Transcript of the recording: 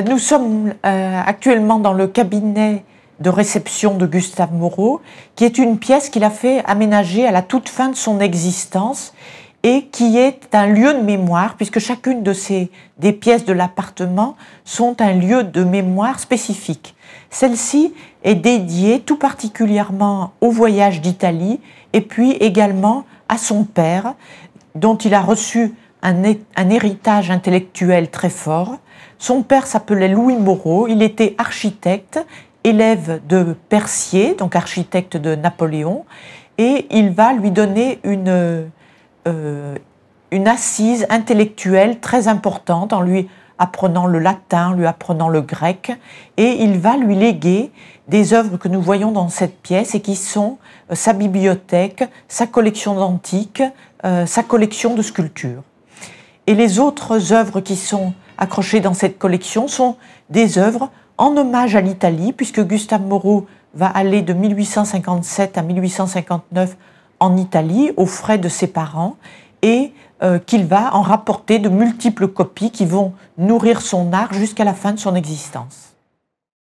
Nous sommes euh, actuellement dans le cabinet de réception de Gustave Moreau, qui est une pièce qu'il a fait aménager à la toute fin de son existence et qui est un lieu de mémoire, puisque chacune de ces des pièces de l'appartement sont un lieu de mémoire spécifique. Celle-ci est dédiée tout particulièrement au voyage d'Italie et puis également à son père, dont il a reçu un, héritage intellectuel très fort. Son père s'appelait Louis Moreau, il était architecte, élève de Percier, donc architecte de Napoléon, et il va lui donner une euh, une assise intellectuelle très importante en lui apprenant le latin, lui apprenant le grec, et il va lui léguer des œuvres que nous voyons dans cette pièce et qui sont euh, sa bibliothèque, sa collection d'antiques, euh, sa collection de sculptures. Et les autres œuvres qui sont accrochées dans cette collection sont des œuvres en hommage à l'Italie, puisque Gustave Moreau va aller de 1857 à 1859 en Italie aux frais de ses parents et euh, qu'il va en rapporter de multiples copies qui vont nourrir son art jusqu'à la fin de son existence.